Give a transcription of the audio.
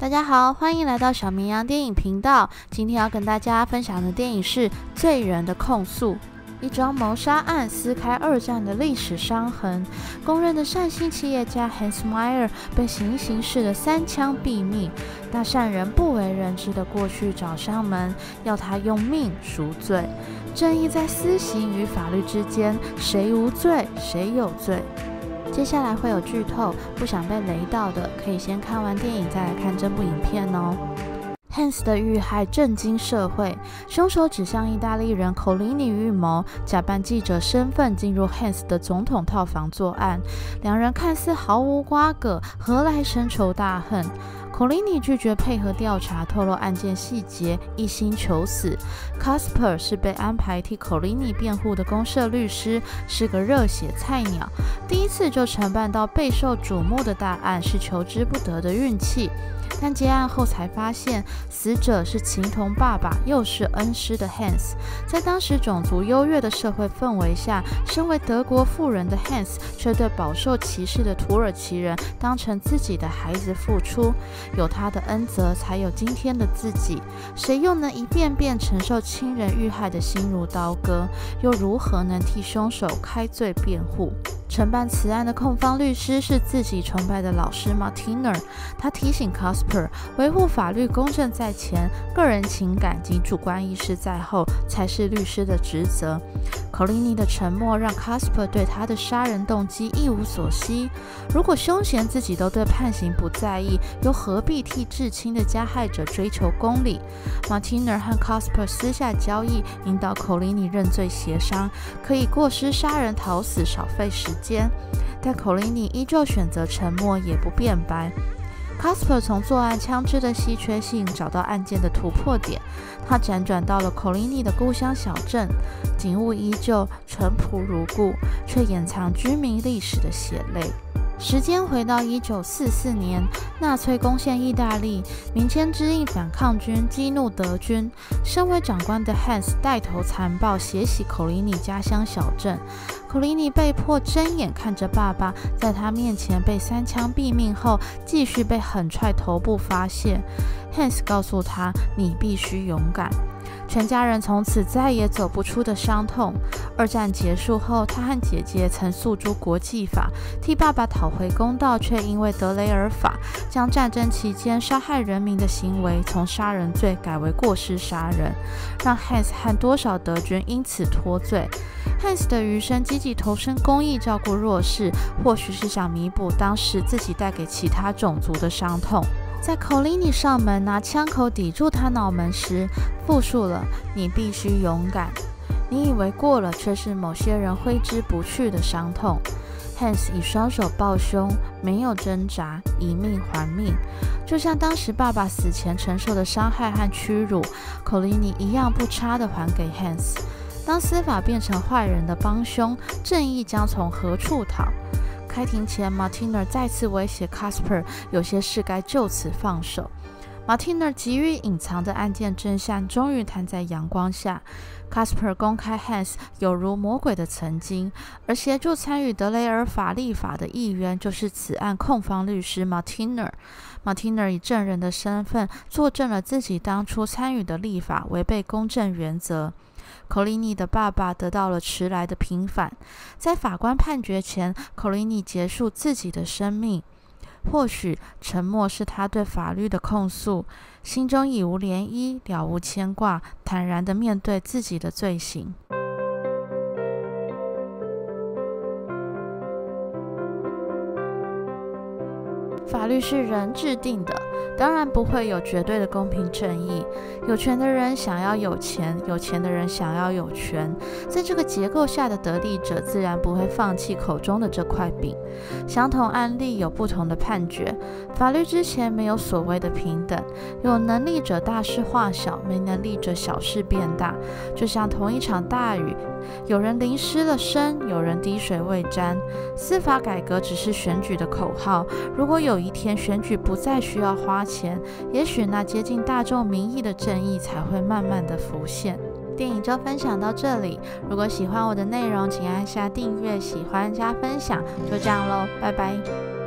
大家好，欢迎来到小绵羊电影频道。今天要跟大家分享的电影是《罪人的控诉》。一桩谋杀案撕开二战的历史伤痕，公认的善心企业家 Hans Meyer 被行刑式的三枪毙命。大善人不为人知的过去找上门，要他用命赎罪。正义在私刑与法律之间，谁无罪，谁有罪？接下来会有剧透，不想被雷到的，可以先看完电影再来看这部影片哦。Hans 的遇害震惊社会，凶手指向意大利人 Colini 预谋，假扮记者身份进入 Hans 的总统套房作案。两人看似毫无瓜葛，何来深仇大恨？Colini 拒绝配合调查，透露案件细节，一心求死。Casper 是被安排替口里尼辩护的公社律师，是个热血菜鸟，第一次就承办到备受瞩目的大案，是求之不得的运气。但结案后才发现，死者是情同爸爸又是恩师的 Hans。在当时种族优越的社会氛围下，身为德国富人的 Hans 却对饱受歧视的土耳其人当成自己的孩子付出。有他的恩泽，才有今天的自己。谁又能一遍遍承受亲人遇害的心如刀割？又如何能替凶手开罪辩护？承办此案的控方律师是自己崇拜的老师 Martiner，他提醒 Casper，维护法律公正在前，个人情感及主观意识在后，才是律师的职责。口里尼的沉默让 Casper 对他的杀人动机一无所悉。如果凶嫌自己都对判刑不在意，又何必替至亲的加害者追求公理？Martiner 和 Casper 私下交易，引导口里尼认罪协商，可以过失杀人逃死，少费时间。间，但口里尼依旧选择沉默，也不辩白。Casper 从作案枪支的稀缺性找到案件的突破点，他辗转到了口里尼的故乡小镇，景物依旧淳朴如故，却掩藏居民历史的血泪。时间回到一九四四年，纳粹攻陷意大利，民间支印反抗军激怒德军。身为长官的 Hans 带头残暴血洗口里尼家乡小镇，口里尼被迫睁眼看着爸爸在他面前被三枪毙命后，继续被狠踹头部发泄。Hans 告诉他：“你必须勇敢。”全家人从此再也走不出的伤痛。二战结束后，他和姐姐曾诉诸国际法，替爸爸讨回公道，却因为德雷尔法将战争期间杀害人民的行为从杀人罪改为过失杀人，让 Hans 和多少德军因此脱罪。Hans 的余生积极投身公益，照顾弱势，或许是想弥补当时自己带给其他种族的伤痛。在口里尼上门拿枪口抵住他脑门时，复述了：“你必须勇敢。”你以为过了，却是某些人挥之不去的伤痛。Hans 以双手抱胸，没有挣扎，以命还命，就像当时爸爸死前承受的伤害和屈辱，口里尼一样不差的还给 Hans。当司法变成坏人的帮凶，正义将从何处讨？开庭前，Martina 再次威胁 Casper，有些事该就此放手。Martiner 急于隐藏的案件真相终于摊在阳光下。Casper 公开 Hans 有如魔鬼的曾经，而协助参与德雷尔法立法的议员就是此案控方律师 Martiner。Martiner 以证人的身份作证了自己当初参与的立法违背公正原则。Colini 的爸爸得到了迟来的平反，在法官判决前，，Colini 结束自己的生命。或许沉默是他对法律的控诉，心中已无涟漪，了无牵挂，坦然地面对自己的罪行。法律是人制定的。当然不会有绝对的公平正义。有权的人想要有钱，有钱的人想要有权。在这个结构下的得利者，自然不会放弃口中的这块饼。相同案例有不同的判决。法律之前没有所谓的平等。有能力者大事化小，没能力者小事变大。就像同一场大雨，有人淋湿了身，有人滴水未沾。司法改革只是选举的口号。如果有一天选举不再需要花钱，也许那接近大众民意的正义才会慢慢的浮现。电影就分享到这里。如果喜欢我的内容，请按下订阅、喜欢加分享。就这样喽，拜拜。